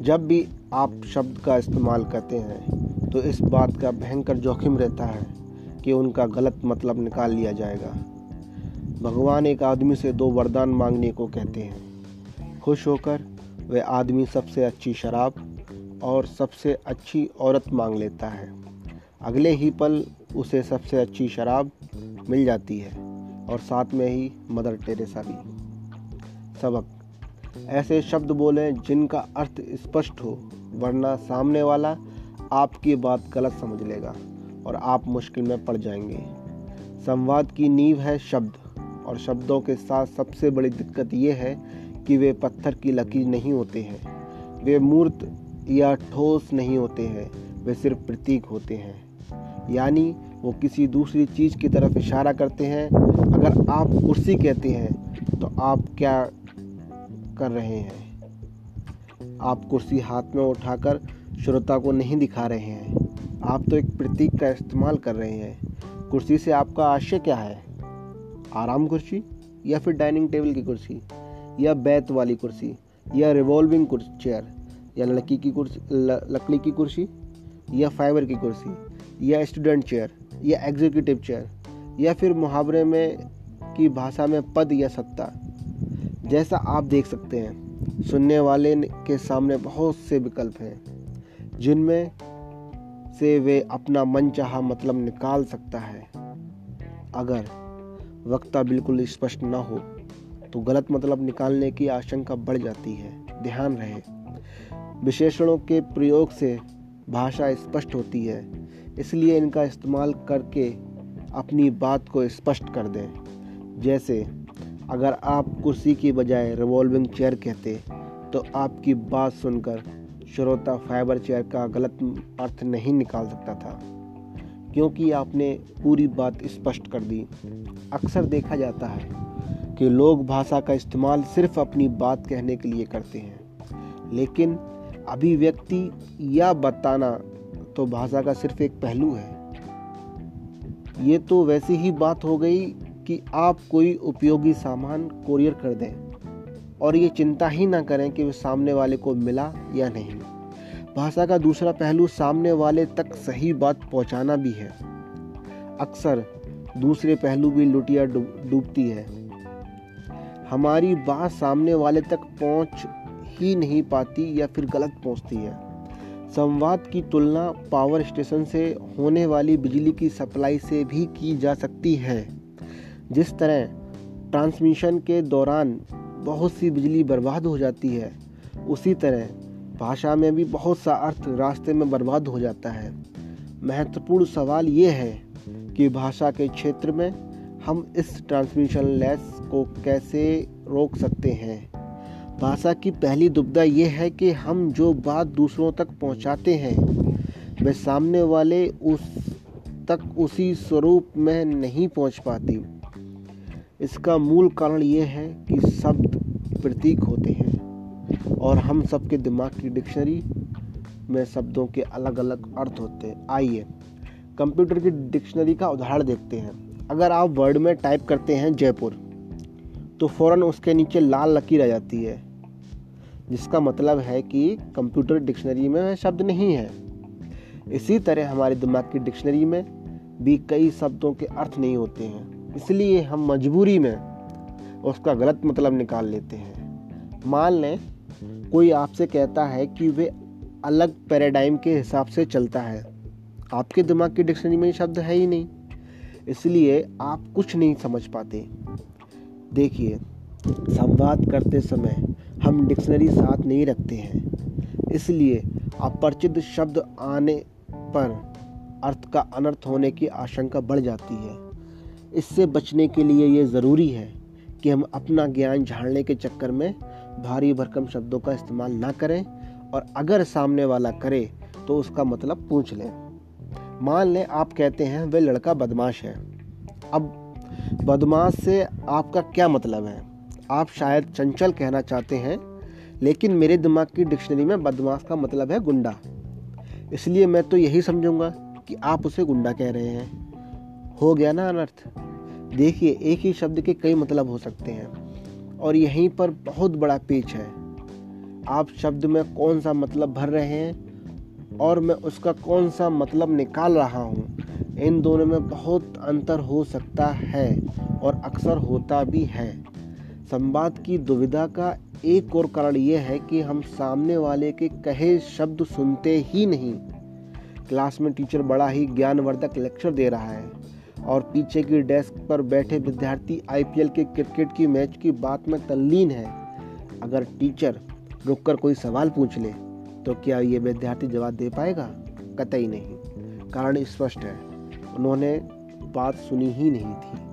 جب بھی آپ شبد کا استعمال کرتے ہیں، تو اس بات کا بھینکر جوخم رہتا ہے کہ ان کا غلط مطلب نکال لیا جائے گا۔ بھگوان ایک آدمی سے دو وردان مانگنے کو کہتے ہیں۔ خوش ہو کر وہ آدمی سب سے اچھی شراب اور سب سے اچھی عورت مانگ لیتا ہے۔ اگلے ہی پل اسے سب سے اچھی شراب مل جاتی ہے اور ساتھ میں ہی مدر ٹیریسا بھی۔ سبق۔ ایسے شبد بولیں جن کا ارتھ اسپشٹ ہو، ورنہ سامنے والا آپ کی بات غلط سمجھ لے گا اور آپ مشکل میں پڑ جائیں گے۔ سمواد کی نیو ہے شبد، اور شبدوں کے ساتھ سب سے بڑی دقت یہ ہے کہ وہ پتھر کی لکیر نہیں ہوتے ہیں۔ وہ مورت یا ٹھوس نہیں ہوتے ہیں، وہ صرف پرتیک ہوتے ہیں۔ یعنی وہ کسی دوسری چیز کی طرف اشارہ کرتے ہیں۔ اگر آپ کرسی کہتے ہیں تو آپ کیا کر رہے ہیں۔ آپ کرسی ہاتھ میں اٹھا کر شروتا کو نہیں دکھا رہے ہیں۔ آپ تو ایک پرتیک کا استعمال کر رہے ہیں۔ کرسی سے آپ کا آشے کیا ہے؟ آرام کرسی یا پھر ڈائننگ ٹیبل کی کرسی؟ یا بیت والی کرسی؟ یا ریوالونگ چیئر؟ یا لڑکی کی کرسی لکڑی کی کرسی؟ یا فائبر کی کرسی؟ یا اسٹوڈنٹ چیئر؟ یا ایگزیکٹو چیئر؟ یا پھر محاورے میں کی بھاشا میں پد یا ستا جیسا آپ دیکھ سکتے ہیں، سننے والے کے سامنے بہت سے وکلپ ہیں، جن میں سے وہ اپنا من چاہا مطلب نکال سکتا ہے۔ اگر وقتہ بالکل اسپشٹ نہ ہو، تو غلط مطلب نکالنے کی آشنکا بڑھ جاتی ہے۔ دھیان رہے۔ وشیشنوں کے پریوگ سے بھاشا اسپشٹ ہوتی ہے، اس لیے ان کا استعمال کر کے اپنی بات کو اسپشٹ کر دیں۔ جیسے اگر آپ کرسی کی بجائے ریوالونگ چیئر کہتے تو آپ کی بات سن کر شروتا فائبر چیئر کا غلط ارتھ نہیں نکال سکتا تھا، کیونکہ آپ نے پوری بات اسپشٹ کر دی۔ اکثر دیکھا جاتا ہے کہ لوگ بھاشا کا استعمال صرف اپنی بات کہنے کے لیے کرتے ہیں، لیکن ابھی ویکتی یا بتانا تو بھاشا کا صرف ایک پہلو ہے۔ یہ تو ویسی ہی بات ہو گئی کہ آپ کوئی اپیوگی سامان کوریئر کر دیں اور یہ چنتا ہی نہ کریں کہ وہ سامنے والے کو ملا یا نہیں۔ بھاشا کا دوسرا پہلو سامنے والے تک صحیح بات پہنچانا بھی ہے۔ اکثر دوسرے پہلو بھی لٹیا ڈوبتی ہے۔ ہماری بات سامنے والے تک پہنچ ہی نہیں پاتی یا پھر غلط پہنچتی ہے۔ سمواد کی تلنا پاور اسٹیشن سے ہونے والی بجلی کی سپلائی سے بھی کی جا سکتی ہے۔ جس طرح ٹرانسمیشن کے دوران بہت سی بجلی برباد ہو جاتی ہے، اسی طرح بھاشا میں بھی بہت سا ارتھ راستے میں برباد ہو جاتا ہے۔ مہتوپورن سوال یہ ہے کہ بھاشا کے چھیتر میں ہم اس ٹرانسمیشن لیس کو کیسے روک سکتے ہیں؟ بھاشا کی پہلی دبدہ یہ ہے کہ ہم جو بات دوسروں تک پہنچاتے ہیں، وہ سامنے والے اس تک اسی سوروپ میں نہیں پہنچ پاتی۔ اس کا مول کارن یہ ہے کہ شبد پرتیک ہوتے ہیں اور ہم سب کے دماغ کی ڈکشنری میں شبدوں کے الگ الگ ارتھ ہوتے ہیں۔ آئیے، کمپیوٹر کی ڈکشنری کا ادھار دیکھتے ہیں۔ اگر آپ ورڈ میں ٹائپ کرتے ہیں جے پور تو فوراً اس کے نیچے لال لکیر آ جاتی ہے، جس کا مطلب ہے کہ کمپیوٹر ڈکشنری میں شبد نہیں ہے۔ اسی طرح ہمارے دماغ کی ڈکشنری میں بھی کئی شبدوں کے ارتھ نہیں ہوتے ہیں۔ اس لیے ہم مجبوری میں اس کا غلط مطلب نکال لیتے ہیں۔ مان لیں کوئی آپ سے کہتا ہے کہ وہ الگ پیراڈائم کے حساب سے چلتا ہے۔ آپ کے دماغ کی ڈکشنری میں شبد ہے ہی نہیں۔ اس لیے آپ کچھ نہیں سمجھ پاتے۔ دیکھیے، سمواد کرتے سمے ہم ڈکشنری ساتھ نہیں رکھتے ہیں۔ اس لیے اپرچت شبد آنے پر ارتھ کا انرتھ ہونے کی آشنکا بڑھ جاتی ہے۔ اس سے بچنے کے لیے یہ ضروری ہے کہ ہم اپنا گیان جھاڑنے کے چکر میں بھاری بھرکم شبدوں کا استعمال نہ کریں اور اگر سامنے والا کرے تو اس کا مطلب پوچھ لیں۔ مان لیں آپ کہتے ہیں وہ لڑکا بدماش ہے۔ اب بدماش سے آپ کا کیا مطلب ہے؟ آپ شاید چنچل کہنا چاہتے ہیں، لیکن میرے دماغ کی ڈکشنری میں بدماش کا مطلب ہے گنڈا۔ اس لیے میں تو یہی سمجھوں گا کہ آپ اسے گنڈا کہہ رہے ہیں۔ ہو گیا نا انرتھ دیکھیے، ایک ہی شبد کے کئی مطلب ہو سکتے ہیں۔ اور یہیں پر بہت بڑا پیچ ہے۔ آپ شبد میں کون سا مطلب بھر رہے ہیں؟ اور میں اس کا کون سا مطلب نکال رہا ہوں؟ ان دونوں میں بہت انتر ہو سکتا ہے اور اکثر ہوتا بھی ہے۔ سمباد کی دویدھا کا ایک اور کارن یہ ہے کہ ہم سامنے والے کے کہے شبد سنتے ہی نہیں۔ کلاس میں ٹیچر بڑا ہی گیان وردک لیکچر دے رہا ہے۔ اور پیچھے کی ڈیسک پر بیٹھے ودیارتھی آئی پی ایل کے کرکٹ کی میچ کی بات میں تلین ہے۔ اگر ٹیچر رک کر کوئی سوال پوچھ لے، تو کیا یہ ودیارتھی جواب دے پائے گا؟ قطعی نہیں۔ کارن اسپشٹ ہے۔ انہوں نے بات سنی ہی نہیں تھی۔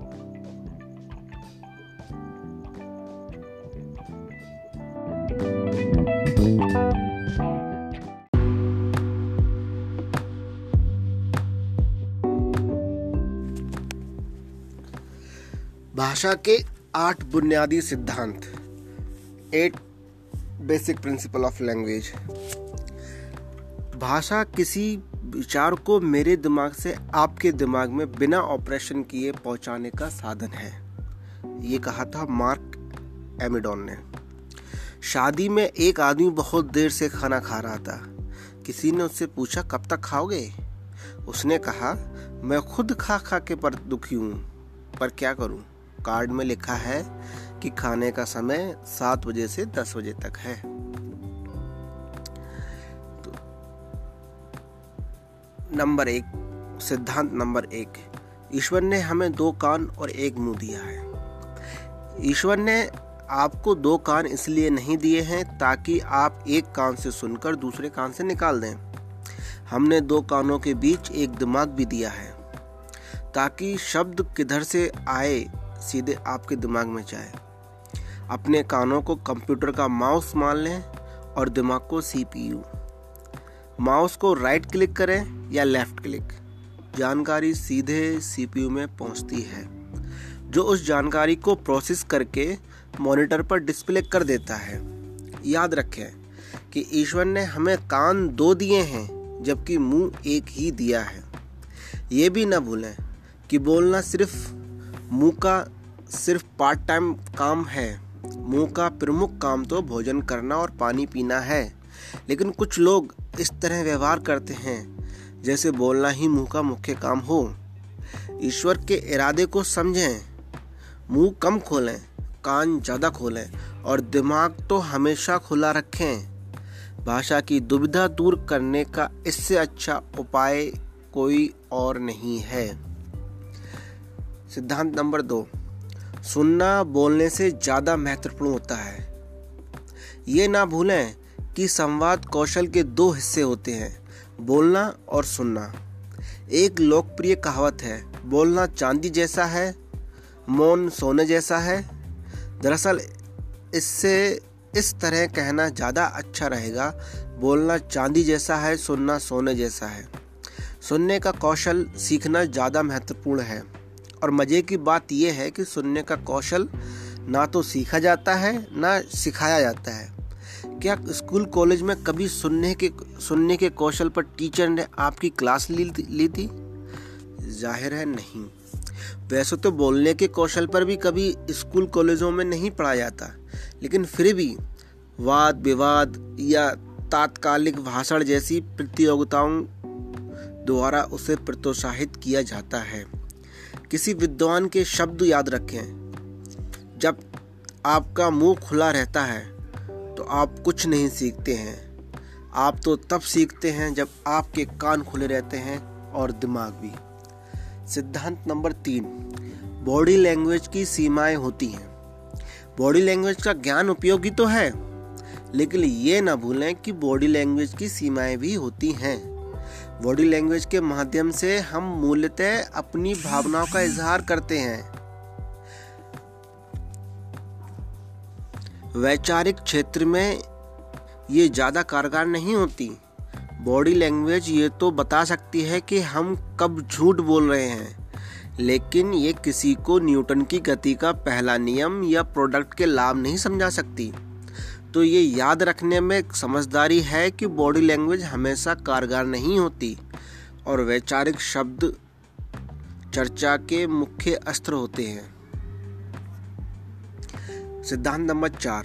بھاشا کے آٹھ بنیادی Siddhant. Eight basic principle of language بھاشا کسی وچار کو میرے دماغ سے آپ کے دماغ میں بنا آپریشن کیے پہنچانے کا سادھن ہے۔ یہ کہا تھا مارک ایمیڈون نے۔ شادی میں ایک آدمی بہت دیر سے کھانا کھا رہا تھا۔ کسی نے اس سے پوچھا، کب تک کھاؤ گے؟ اس نے کہا، میں خود کھا کھا کے پر دکھی ہوں، پر کیا کروں؟ کارڈ میں لکھا ہے کہ کھانے کا سمے سات بجے سے دس بجے تک ہے۔ تو نمبر ایک، سدھانت نمبر ایک، ایشور نے ہمیں دو کان اور ایک منہ دیا ہے۔ ایشور نے آپ کو دو کان اس لیے نہیں دیے ہیں تاکہ آپ ایک کان سے سن کر دوسرے کان سے نکال دیں۔ ہم نے دو کانوں کے بیچ ایک دماغ بھی دیا ہے تاکہ شبد کدھر سے آئے سیدھے آپ کے دماغ میں جائے۔ اپنے کانوں کو کمپیوٹر کا ماؤس مان لیں اور دماغ کو سی پی یو۔ ماؤس کو رائٹ کلک کریں یا لیفٹ کلک۔ جانکاری سیدھے سی پی یو میں پہنچتی ہے، جو اس جانکاری کو پروسیس کر کے مانیٹر پر ڈسپلے کر دیتا ہے۔ یاد رکھیں کہ ایشور نے ہمیں کان دو دیے ہیں، جبکہ منہ ایک ہی دیا ہے۔ یہ بھی نہ بھولیں کہ بولنا صرف منہ کا صرف پارٹ ٹائم کام ہے۔ منہ کا پرمکھ کام تو بھوجن کرنا اور پانی پینا ہے۔ لیکن کچھ لوگ اس طرح ویوہار کرتے ہیں، جیسے بولنا ہی منہ کا مکھیہ کام ہو۔ ایشور کے ارادے کو سمجھیں۔ منہ کم کھولیں، کان زیادہ کھولیں اور دماغ تو ہمیشہ کھلا رکھیں۔ بھاشا کی دبدھا دور کرنے کا اس سے اچھا اپائے کوئی اور نہیں ہے۔ سدھانت نمبر دو۔ سننا بولنے سے زیادہ مہتوپورن ہوتا ہے۔ یہ نہ بھولیں کہ سمواد کوشل کے دو حصے ہوتے ہیں، بولنا اور سننا۔ ایک لوکپری کہاوت ہے، بولنا چاندی جیسا ہے، مون سونے جیسا ہے۔ دراصل اس سے اس طرح کہنا زیادہ اچھا رہے گا، بولنا چاندی جیسا ہے، سننا سونے جیسا ہے۔ سننے کا کوشل سیکھنا زیادہ مہتوپورن ہے۔ اور مزے کی بات یہ ہے کہ سننے کا کوشل نہ تو سیکھا جاتا ہے، نہ سکھایا جاتا ہے۔ کیا اسکول، کالج میں کبھی سننے کے سننے کے کوشل پر ٹیچر نے آپ کی کلاس لی تھی ظاہر ہے نہیں۔ ویسے تو بولنے کے کوشل پر بھی کبھی اسکول، کالجوں میں نہیں پڑھا جاتا، لیکن پھر بھی واد وواد یا تاتکالک بھاشڑ جیسی پرتیوگتاؤں دوارا اسے پرتوساہت کیا جاتا ہے۔ کسی ودوان کے شبد یاد رکھیں۔ جب آپ کا منہ کھلا رہتا ہے، تو آپ کچھ نہیں سیکھتے ہیں۔ آپ تو تب سیکھتے ہیں جب آپ کے کان کھلے رہتے ہیں اور دماغ بھی۔ سدھانت نمبر تین، باڈی لینگویج کی سیمائیں ہوتی ہیں۔ باڈی لینگویج کا گیان اپیوگی تو ہے، لیکن یہ نہ بھولیں کہ باڈی لینگویج کی سیمائیں بھی ہوتی ہیں۔ باڈی لینگویج کے مادھیم سے ہم مولتیں اپنی بھاوناؤں کا اظہار کرتے ہیں۔ ویچارک چھیتر میں یہ زیادہ کارگر نہیں ہوتی۔ باڈی لینگویج یہ تو بتا سکتی ہے کہ ہم کب جھوٹ بول رہے ہیں، لیکن یہ کسی کو نیوٹن کی گتی کا پہلا نیم یا پروڈکٹ کے لام نہیں سمجھا سکتی۔ تو یہ یاد رکھنے میں سمجھداری ہے کہ باڈی لینگویج ہمیشہ کارگر نہیں ہوتی اور ویچارک شبد چرچا کے مکھیہ استر ہوتے ہیں۔ سدھانت نمبر چار،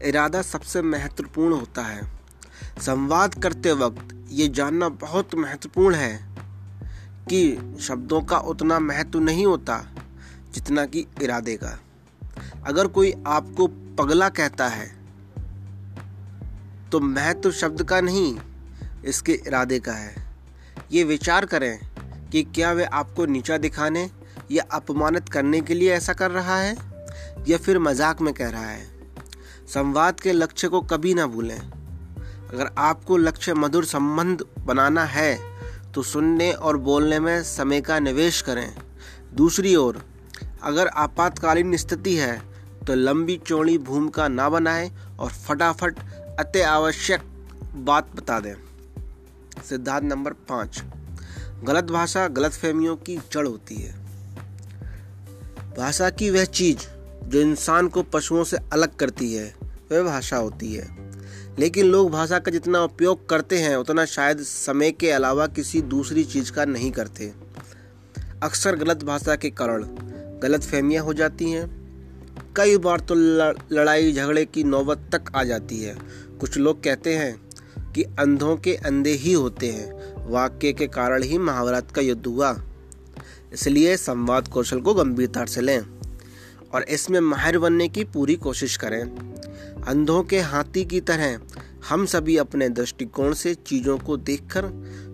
ارادہ سب سے مہتوپورن ہوتا ہے۔ سنواد کرتے وقت یہ جاننا بہت مہتوپورن ہے کہ شبدوں کا اتنا مہتو نہیں ہوتا جتنا کہ ارادے کا۔ اگر کوئی آپ کو پگلا کہتا ہے تو مہتو شبد کا نہیں، اس کے ارادے کا ہے۔ یہ وچار کریں کہ کیا وہ آپ کو نیچا دکھانے یا اپمانت کرنے کے لیے ایسا کر رہا ہے یا پھر مذاق میں کہہ رہا ہے۔ سمواد کے لکچ کو کبھی نہ بھولیں۔ اگر آپ کو لکچ مدھر سمبند بنانا ہے تو سننے اور بولنے میں سمے کا نویش کریں۔ دوسری اور، اگر آپاتکالین استھتی ہے تو لمبی چوڑی بھومکا نہ بنائیں اور فٹافٹ اتے آوشک بات بتا دیں۔ سدھارتھ نمبر پانچ۔ غلط بھاشا، غلط فہمیوں کی جڑ ہوتی ہے۔ بھاشا کی وہ چیز جو انسان کو پشوؤں سے الگ کرتی ہے، وہ بھاشا ہوتی ہے۔ لیکن لوگ بھاشا کا جتنا اپیوگ کرتے ہیں، اتنا شاید سمے کے علاوہ کسی دوسری چیز کا نہیں کرتے۔ اکثر غلط بھاشا کے کارن غلط فہمیاں ہو جاتی ہیں۔ کئی بار تو لڑائی جھگڑے کی نوبت تک آ جاتی ہے۔ کچھ لوگ کہتے ہیں کہ اندھوں کے اندھے ہی ہوتے ہیں، واقعے کے کارن ہی محاورات کا یدھ ہوا اس لیے سمواد کوشل کو گمبھیرتا سے لیں اور اس میں ماہر بننے کی پوری کوشش کریں۔ اندھوں کے ہاتھی کی طرح ہم سبھی اپنے درشٹیکون سے چیزوں کو دیکھ کر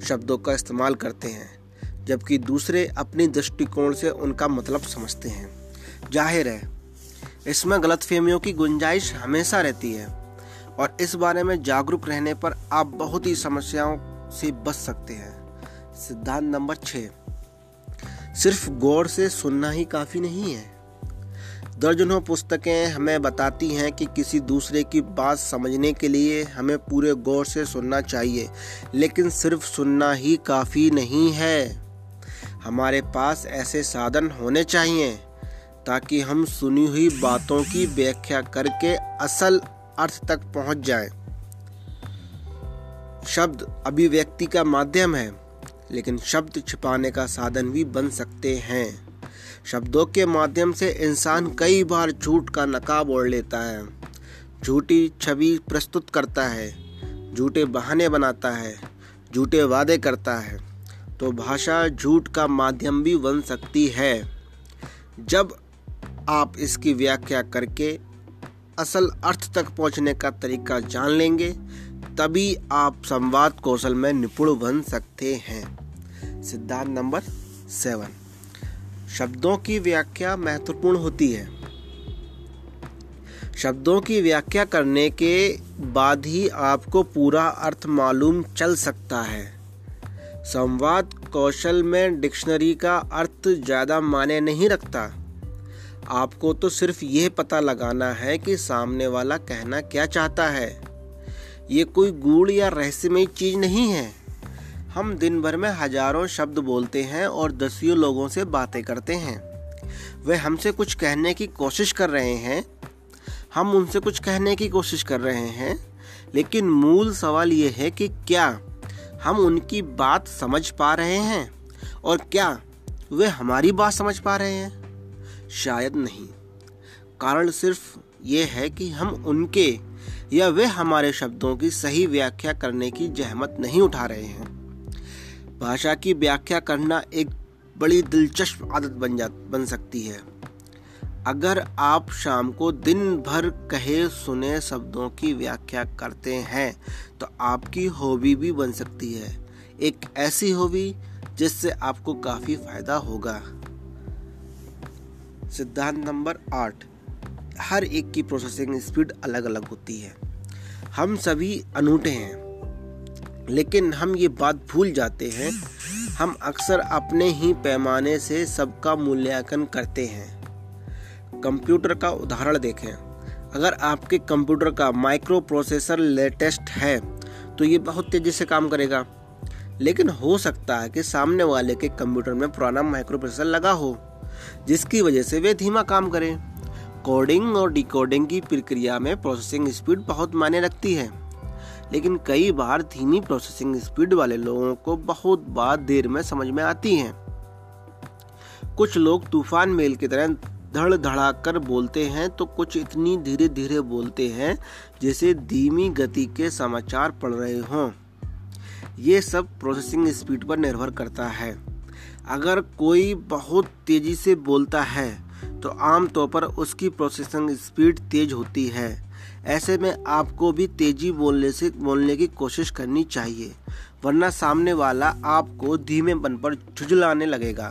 شبدوں کا استعمال کرتے ہیں، جبکہ دوسرے اپنی درشٹیکون سے ان کا مطلب سمجھتے ہیں۔ ظاہر ہے، اس میں غلط فہمیوں کی گنجائش ہمیشہ رہتی ہے۔ اور اس بارے میں جاگروک رہنے پر آپ بہت ہی سمسیاؤں سے بچ سکتے ہیں۔ سدھانت نمبر چھ۔ صرف غور سے سننا ہی کافی نہیں ہے۔ درجنوں پستکیں ہمیں بتاتی ہیں کہ کسی دوسرے کی بات سمجھنے کے لیے ہمیں پورے غور سے سننا چاہیے، لیکن صرف سننا ہی کافی نہیں ہے۔ ہمارے پاس ایسے سادن ہونے چاہیے تاکہ ہم سنی ہوئی باتوں کی ویکھیا کر کے اصل ارتھ تک پہنچ جائیں شبد ابھی کا مادھیم ہے، لیکن شبد چھپانے کا سادن بھی بن سکتے ہیں۔ شبدوں کے مادھیم سے انسان کئی بار جھوٹ کا نقاب اوڑھ لیتا ہے۔ جھوٹی چھوی پرستت کرتا ہے، جھوٹے بہانے بناتا ہے، جھوٹے وعدے کرتا ہے۔ تو بھاشا جھوٹ کا مادھیم بھی بن سکتی ہے۔ جب آپ اس کی ویاخیا کر کے اصل ارتھ تک پہنچنے کا طریقہ جان لیں گے، تبھی آپ سمواد کوشل میں نپڑ بن سکتے ہیں۔ Siddhant number seven. شبدوں کی ویاخیا مہتوپورن ہوتی ہے۔ شبدوں کی ویاخیا کرنے کے بعد ہی آپ کو پورا ارتھ معلوم چل سکتا ہے۔ سمواد کوشل میں ڈکشنری کا ارتھ زیادہ معنی نہیں رکھتا۔ آپ کو تو صرف یہ پتہ لگانا ہے کہ سامنے والا کہنا کیا چاہتا ہے۔ یہ کوئی گوڑ یا رہسیہ چیز نہیں ہے۔ ہم دن بھر میں ہزاروں شبد بولتے ہیں اور دسیوں لوگوں سے باتیں کرتے ہیں۔ وہ ہم سے کچھ کہنے کی کوشش کر رہے ہیں۔ ہم ان سے کچھ کہنے کی کوشش کر رہے ہیں۔ لیکن مول سوال یہ ہے کہ کیا ہم ان کی بات سمجھ پا رہے ہیں؟ اور کیا وہ ہماری بات سمجھ پا رہے ہیں؟ شاید نہیں۔ کارن صرف یہ ہے کہ ہم ان کے یا وہ ہمارے شبدوں کی صحیح ویاخیا کرنے کی جہمت نہیں اٹھا رہے ہیں۔ بھاشا کی ویاخیا کرنا ایک بڑی دلچسپ عادت بن جا، بن سکتی ہے۔ اگر آپ شام کو دن بھر کہے سنے شبدوں کی ویاخیا کرتے ہیں تو آپ کی ہابی بھی بن سکتی ہے۔ ایک ایسی ہابی جس سے آپ کو کافی فائدہ ہوگا۔ سدھانت نمبر آٹھ۔ ہر ایک کی پروسیسنگ اسپیڈ الگ الگ ہوتی ہے۔ ہم سبھی انوٹے ہیں، لیکن ہم یہ بات بھول جاتے ہیں، ہم اکثر اپنے ہی پیمانے سے سب کا مولیاکن کرتے ہیں۔ کمپیوٹر کا ادھارن دیکھیں۔ اگر آپ کے کمپیوٹر کا مائکرو پروسیسر لیٹسٹ ہے، تو یہ بہت تیزی سے کام کرے گا۔ لیکن ہو سکتا ہے کہ سامنے والے کے کمپیوٹر میں پرانا مائکرو پروسیسر لگا ہو۔ جس کی وجہ سے وہ دھیما کام کرے۔ کوڈنگ اور ڈیکوڈنگ کی پرکریا میں پروسیسنگ اسپیڈ بہت معنی رکھتی ہے۔ لیکن کئی بار دھیمی پروسیسنگ اسپیڈ والے لوگوں کو بہت بات دیر میں سمجھ میں آتی ہیں کچھ لوگ طوفان میل کی طرح دھڑ دھڑا کر بولتے ہیں تو کچھ اتنی دھیرے دھیرے بولتے ہیں جیسے دھیمی گتی کے سماچار پڑھ رہے ہوں۔ یہ سب پروسیسنگ اسپیڈ پر نربھر کرتا ہے۔ اگر کوئی بہت تیزی سے بولتا ہے، تو عام طور پر اس کی پروسیسنگ اسپیڈ تیز ہوتی ہے۔ ایسے میں آپ کو بھی تیزی بولنے سے بولنے کی کوشش کرنی چاہیے، ورنہ سامنے والا آپ کو دھیمے پن پر جھجلانے لگے گا۔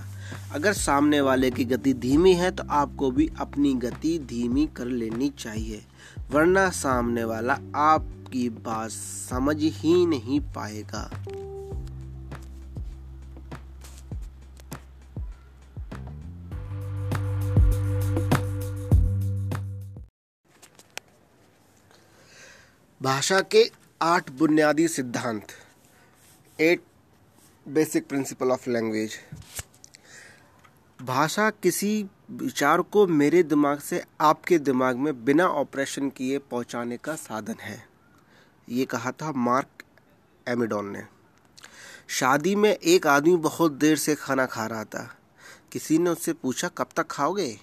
اگر سامنے والے کی گتی دھیمی ہے، تو آپ کو بھی اپنی گتی دھیمی کر لینی چاہیے۔ ورنہ سامنے والا آپ کی بات سمجھ ہی نہیں پائے گا۔ بھاشا کے آٹھ بنیادی Siddhant. Eight basic principle of language. بھاشا کسی وچار کو میرے دماغ سے آپ کے دماغ میں بنا آپریشن کیے پہنچانے کا سادھن ہے۔ یہ کہا تھا مارک ایمیڈون نے۔ شادی میں ایک آدمی بہت دیر سے کھانا کھا رہا تھا۔ کسی نے اس سے پوچھا، کب تک کھاؤ گے؟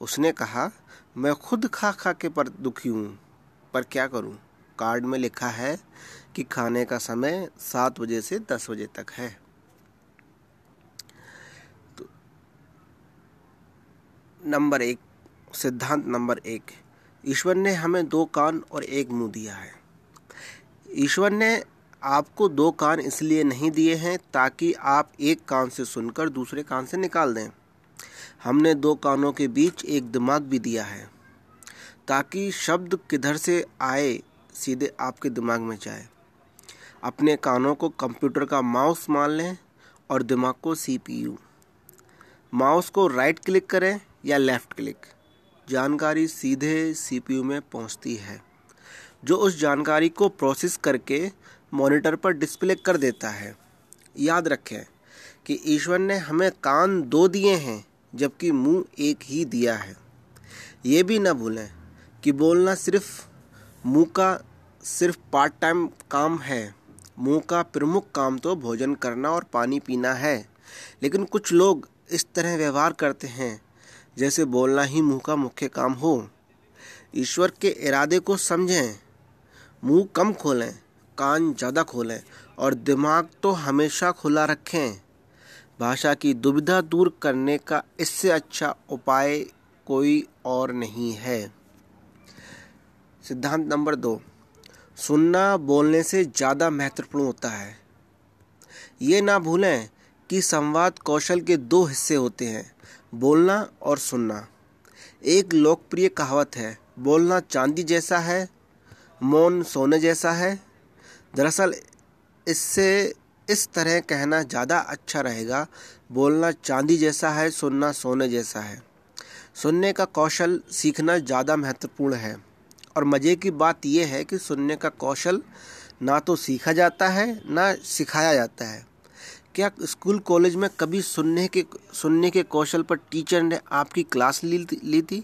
اس نے کہا، میں خود کھا کھا کے پر دکھی ہوں، پر کیا کروں؟ کارڈ میں لکھا ہے کہ کھانے کا سمے سات بجے سے دس بجے تک ہے۔ نمبر ایک، سدھانت نمبر ایک، ایشور نے ہمیں دو کان اور ایک منہ دیا ہے۔ ایشور نے آپ کو دو کان اس لیے نہیں دیے ہیں تاکہ آپ ایک کان سے سن کر دوسرے کان سے نکال دیں۔ ہم نے دو کانوں کے بیچ ایک دماغ بھی دیا ہے تاکہ شبد کدھر سے آئے سیدھے آپ کے دماغ میں جائے۔ اپنے کانوں کو کمپیوٹر کا ماؤس مان لیں اور دماغ کو سی پی یو۔ ماؤس کو رائٹ کلک کریں یا لیفٹ کلک۔ جانکاری سیدھے سی پی یو میں پہنچتی ہے، جو اس جانکاری کو پروسیس کر کے مانیٹر پر ڈسپلے کر دیتا ہے۔ یاد رکھیں کہ ایشور نے ہمیں کان دو دیے ہیں، جبکہ منہ ایک ہی دیا ہے۔ یہ بھی نہ بھولیں کہ بولنا صرف منہ کا صرف پارٹ ٹائم کام ہے۔ منہ کا پرمکھ کام تو بھوجن کرنا اور پانی پینا ہے۔ لیکن کچھ لوگ اس طرح ویوہار کرتے ہیں، جیسے بولنا ہی منہ کا مکھیہ کام ہو۔ ایشور کے ارادے کو سمجھیں۔ منہ کم کھولیں، کان زیادہ کھولیں اور دماغ تو ہمیشہ کھلا رکھیں۔ بھاشا کی دبدھا دور کرنے کا اس سے اچھا اپائے کوئی اور نہیں ہے۔ سدھانت نمبر دو۔ سننا بولنے سے زیادہ مہتوپورن ہوتا ہے۔ یہ نہ بھولیں کہ سمواد کوشل کے دو حصے ہوتے ہیں، بولنا اور سننا۔ ایک لوکپریہ کہاوت ہے، بولنا چاندی جیسا ہے، مون سونے جیسا ہے۔ دراصل اس سے اس طرح کہنا زیادہ اچھا رہے گا، بولنا چاندی جیسا ہے، سننا سونے جیسا ہے۔ سننے کا کوشل سیکھنا زیادہ مہتوپورن ہے۔ اور مزے کی بات یہ ہے کہ سننے کا کوشل نہ تو سیکھا جاتا ہے، نہ سکھایا جاتا ہے۔ کیا اسکول، کالج میں کبھی سننے کے سننے کے کوشل پر ٹیچر نے آپ کی کلاس لی تھی؟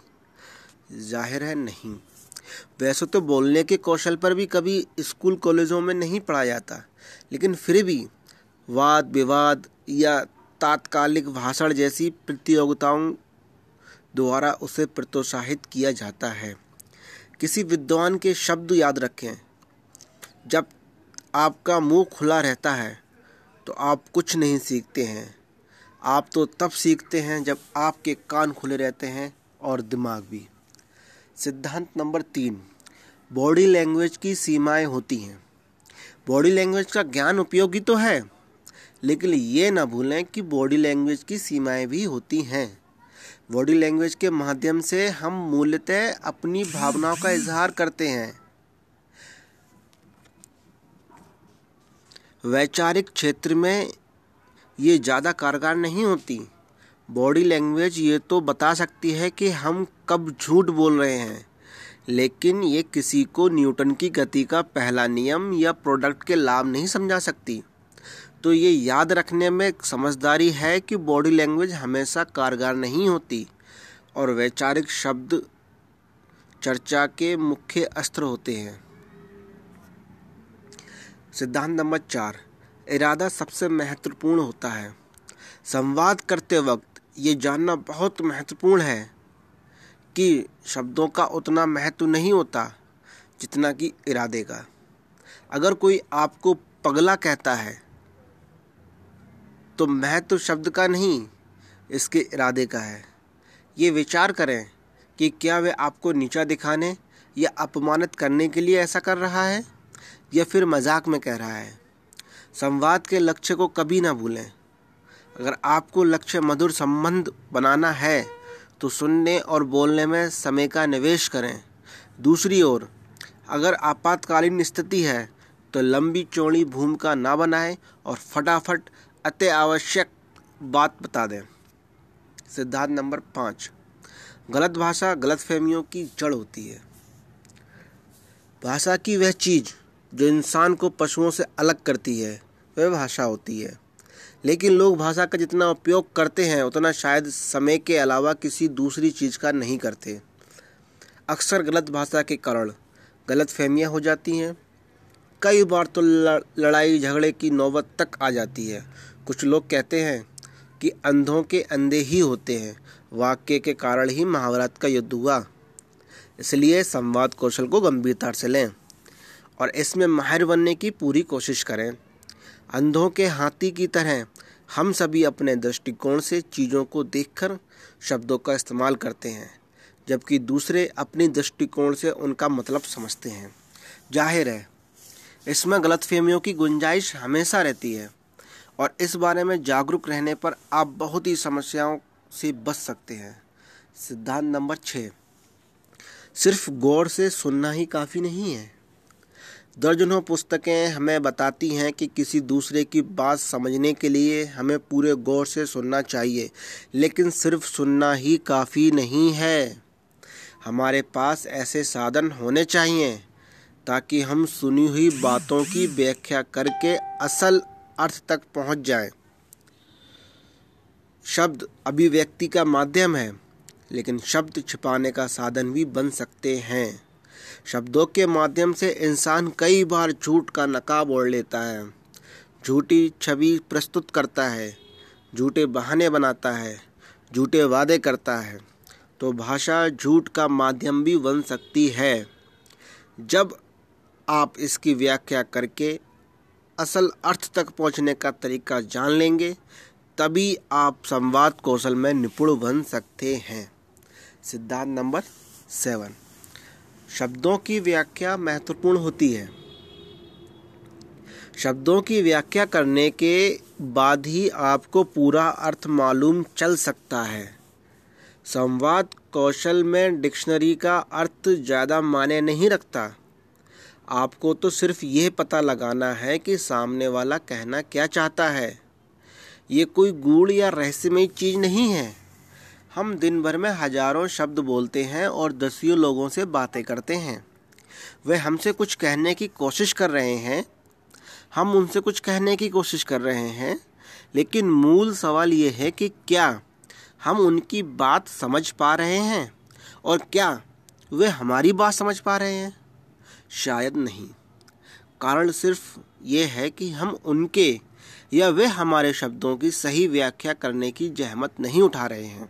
ظاہر ہے نہیں۔ ویسے تو بولنے کے کوشل پر بھی کبھی اسکول، کالجوں میں نہیں پڑھا جاتا۔ لیکن پھر بھی واد، وواد یا تاتکالک بھاشن جیسی پرتیوگتاؤں دوارا اسے پروتساہت کیا جاتا ہے۔ کسی ودوان کے شبد یاد رکھیں۔ جب آپ کا منہ کھلا رہتا ہے تو آپ کچھ نہیں سیکھتے ہیں۔ آپ تو تب سیکھتے ہیں جب آپ کے کان کھلے رہتے ہیں اور دماغ بھی۔ سدھانت نمبر تین، باڈی لینگویج کی سیمائیں ہوتی ہیں۔ باڈی لینگویج کا گیان اپیوگی تو ہے، لیکن یہ نہ بھولیں کہ باڈی لینگویج کی سیمائیں بھی ہوتی ہیں۔ باڈی لینگویج کے مادھیم سے ہم مولتہ اپنی بھاوناؤں کا اظہار کرتے ہیں۔ ویچارک چھیتر میں یہ زیادہ کارگر نہیں ہوتی۔ باڈی لینگویج یہ تو بتا سکتی ہے کہ ہم کب جھوٹ بول رہے ہیں، لیکن یہ کسی کو نیوٹن کی گتی کا پہلا نیم یا پروڈکٹ کے لابھ نہیں سمجھا سکتی۔ تو یہ یاد رکھنے میں سمجھداری ہے کہ باڈی لینگویج ہمیشہ کارگر نہیں ہوتی اور ویچارک شبد چرچا کے مکھیہ استر ہوتے ہیں۔ سدھانت نمبر چار، ارادہ سب سے مہتوپورن ہوتا ہے۔ سمواد کرتے وقت یہ جاننا بہت مہتوپورن ہے کہ شبدوں کا اتنا مہتو نہیں ہوتا جتنا کہ ارادے کا۔ اگر کوئی آپ کو پگلا کہتا ہے تو مہتو شبد کا نہیں، اس کے ارادے کا ہے۔ یہ وچار کریں کہ کیا وہ آپ کو نیچا دکھانے یا اپمانت کرنے کے لیے ایسا کر رہا ہے یا پھر مذاق میں کہہ رہا ہے۔ سمواد کے لکچ کو کبھی نہ بھولیں۔ اگر آپ کو لکچ مدھر سمبند بنانا ہے تو سننے اور بولنے میں سمے کا نویش کریں۔ دوسری اور، اگر آپاتکالین استھتی ہے تو لمبی چوڑی بھومکا نہ بنائیں اور فٹافٹ اتے آوشک بات بتا دیں۔ سدھارتھ نمبر پانچ۔ غلط بھاشا، غلط فہمیوں کی جڑ ہوتی ہے۔ بھاشا کی وہ چیز جو انسان کو پشوؤں سے الگ کرتی ہے، وہ بھاشا ہوتی ہے۔ لیکن لوگ بھاشا کا جتنا اپیوگ کرتے ہیں، اتنا شاید سمے کے علاوہ کسی دوسری چیز کا نہیں کرتے۔ اکثر غلط بھاشا کے کارن غلط فہمیاں ہو جاتی ہیں۔ کئی بار تو لڑائی جھگڑے کی نوبت تک آ جاتی ہے۔ کچھ لوگ کہتے ہیں کہ اندھوں کے اندھے ہی ہوتے ہیں، واقعے کے کارن ہی محاورات کا یدھ ہوا۔ اس لیے سمواد کوشل کو گمبھیرتا سے لیں اور اس میں ماہر بننے کی پوری کوشش کریں۔ اندھوں کے ہاتھی کی طرح ہم سبھی اپنے درشٹیکون سے چیزوں کو دیکھ کر شبدوں کا استعمال کرتے ہیں، جبکہ دوسرے اپنی درشٹیکون سے ان کا مطلب سمجھتے ہیں۔ ظاہر ہے، اس میں غلط فہمیوں کی گنجائش ہمیشہ رہتی ہے۔ اور اس بارے میں جاگروک رہنے پر آپ بہت ہی سمسیاؤں سے بچ سکتے ہیں۔ سدھانت نمبر چھ۔ صرف غور سے سننا ہی کافی نہیں ہے۔ درجنوں پستکیں ہمیں بتاتی ہیں کہ کسی دوسرے کی بات سمجھنے کے لیے ہمیں پورے غور سے سننا چاہیے، لیکن صرف سننا ہی کافی نہیں ہے۔ ہمارے پاس ایسے سادھن ہونے چاہیے تاکہ ہم سنی ہوئی باتوں کی ویکھیا کر کے اصل ارتھ تک پہنچ جائیں شبد ابھیویکتی کا مادھیم ہے، لیکن شبد چھپانے کا سادھن بھی بن سکتے ہیں۔ شبدوں کے مادھیم سے انسان کئی بار جھوٹ کا نقاب اوڑھ لیتا ہے۔ جھوٹی چھوی پرستت کرتا ہے، جھوٹے بہانے بناتا ہے، جھوٹے وعدے کرتا ہے۔ تو بھاشا جھوٹ کا مادھیم بھی بن سکتی ہے۔ جب آپ اس کی ویاخیا کر کے اصل ارتھ تک پہنچنے کا طریقہ جان لیں گے، تبھی آپ سمواد کوشل میں نپڑ بن سکتے ہیں۔ Siddhant number seven. شبدوں کی ویاخیا مہتوپورن ہوتی ہے۔ شبدوں کی ویاخیا کرنے کے بعد ہی آپ کو پورا ارتھ معلوم چل سکتا ہے۔ سمواد کوشل میں ڈکشنری کا ارتھ زیادہ معنی نہیں رکھتا۔ آپ کو تو صرف یہ پتہ لگانا ہے کہ سامنے والا کہنا کیا چاہتا ہے۔ یہ کوئی گوڑ یا رہسیہ چیز نہیں ہے۔ ہم دن بھر میں ہزاروں شبد بولتے ہیں اور دسیوں لوگوں سے باتیں کرتے ہیں۔ وہ ہم سے کچھ کہنے کی کوشش کر رہے ہیں۔ ہم ان سے کچھ کہنے کی کوشش کر رہے ہیں۔ لیکن مول سوال یہ ہے کہ کیا ہم ان کی بات سمجھ پا رہے ہیں؟ اور کیا وہ ہماری بات سمجھ پا رہے ہیں؟ شاید نہیں۔ کارن صرف یہ ہے کہ ہم ان کے یا وہ ہمارے شبدوں کی صحیح ویاخیا کرنے کی جہمت نہیں اٹھا رہے ہیں۔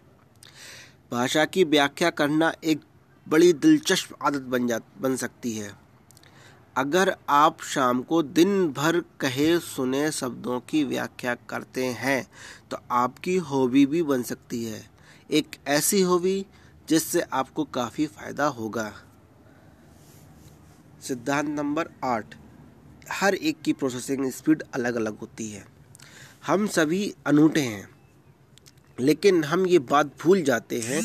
بھاشا کی ویاخیا کرنا ایک بڑی دلچسپ عادت بن جا، بن سکتی ہے۔ اگر آپ شام کو دن بھر کہے سنے شبدوں کی ویاخیا کرتے ہیں تو آپ کی ہابی بھی بن سکتی ہے۔ ایک ایسی ہابی جس سے آپ کو کافی فائدہ ہوگا۔ سدھانت نمبر آٹھ۔ ہر ایک کی پروسیسنگ اسپیڈ الگ الگ ہوتی ہے۔ ہم سبھی انوٹے ہیں، لیکن ہم یہ بات بھول جاتے ہیں،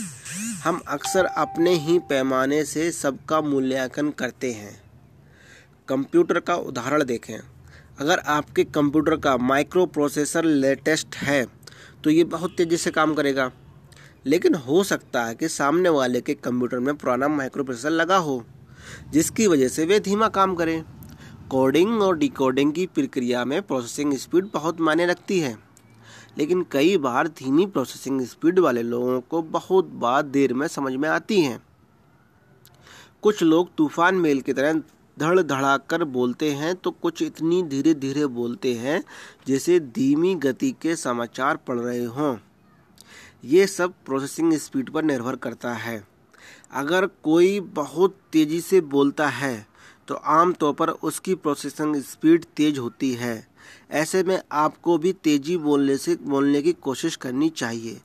ہم اکثر اپنے ہی پیمانے سے سب کا مولیانکن کرتے ہیں۔ کمپیوٹر کا ادھارن دیکھیں۔ اگر آپ کے کمپیوٹر کا مائکرو پروسیسر لیٹسٹ ہے، تو یہ بہت تیزی سے کام کرے گا۔ لیکن ہو سکتا ہے کہ سامنے والے کے کمپیوٹر میں پرانا مائکرو پروسیسر لگا ہو۔ جس کی وجہ سے وہ دھیما کام کرے۔ کوڈنگ اور ڈیکوڈنگ کی پرکریا میں پروسیسنگ اسپیڈ بہت معنی رکھتی ہے۔ لیکن کئی بار دھیمی پروسیسنگ اسپیڈ والے لوگوں کو بہت بات دیر میں سمجھ میں آتی ہیں کچھ لوگ طوفان میل کی طرح دھڑ دھڑا کر بولتے ہیں تو کچھ اتنی دھیرے دھیرے بولتے ہیں جیسے دھیمی گتی کے سماچار پڑھ رہے ہوں۔ یہ سب پروسیسنگ اسپیڈ پر نربھر کرتا ہے۔ اگر کوئی بہت تیزی سے بولتا ہے، تو عام طور پر اس کی پروسیسنگ اسپیڈ تیز ہوتی ہے۔ ایسے میں آپ کو بھی تیزی بولنے سے، بولنے کی کوشش کرنی چاہیے۔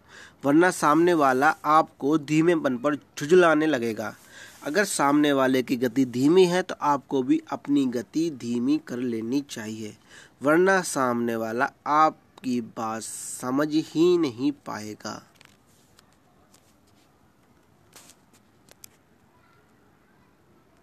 ورنہ سامنے والا آپ کو دھیمے پن پر جھجلانے لگے گا۔ اگر سامنے والے کی گتی دھیمی ہے، تو آپ کو بھی اپنی گتی دھیمی کر لینی چاہیے۔ ورنہ سامنے والا آپ کی بات سمجھ ہی نہیں پائے گا۔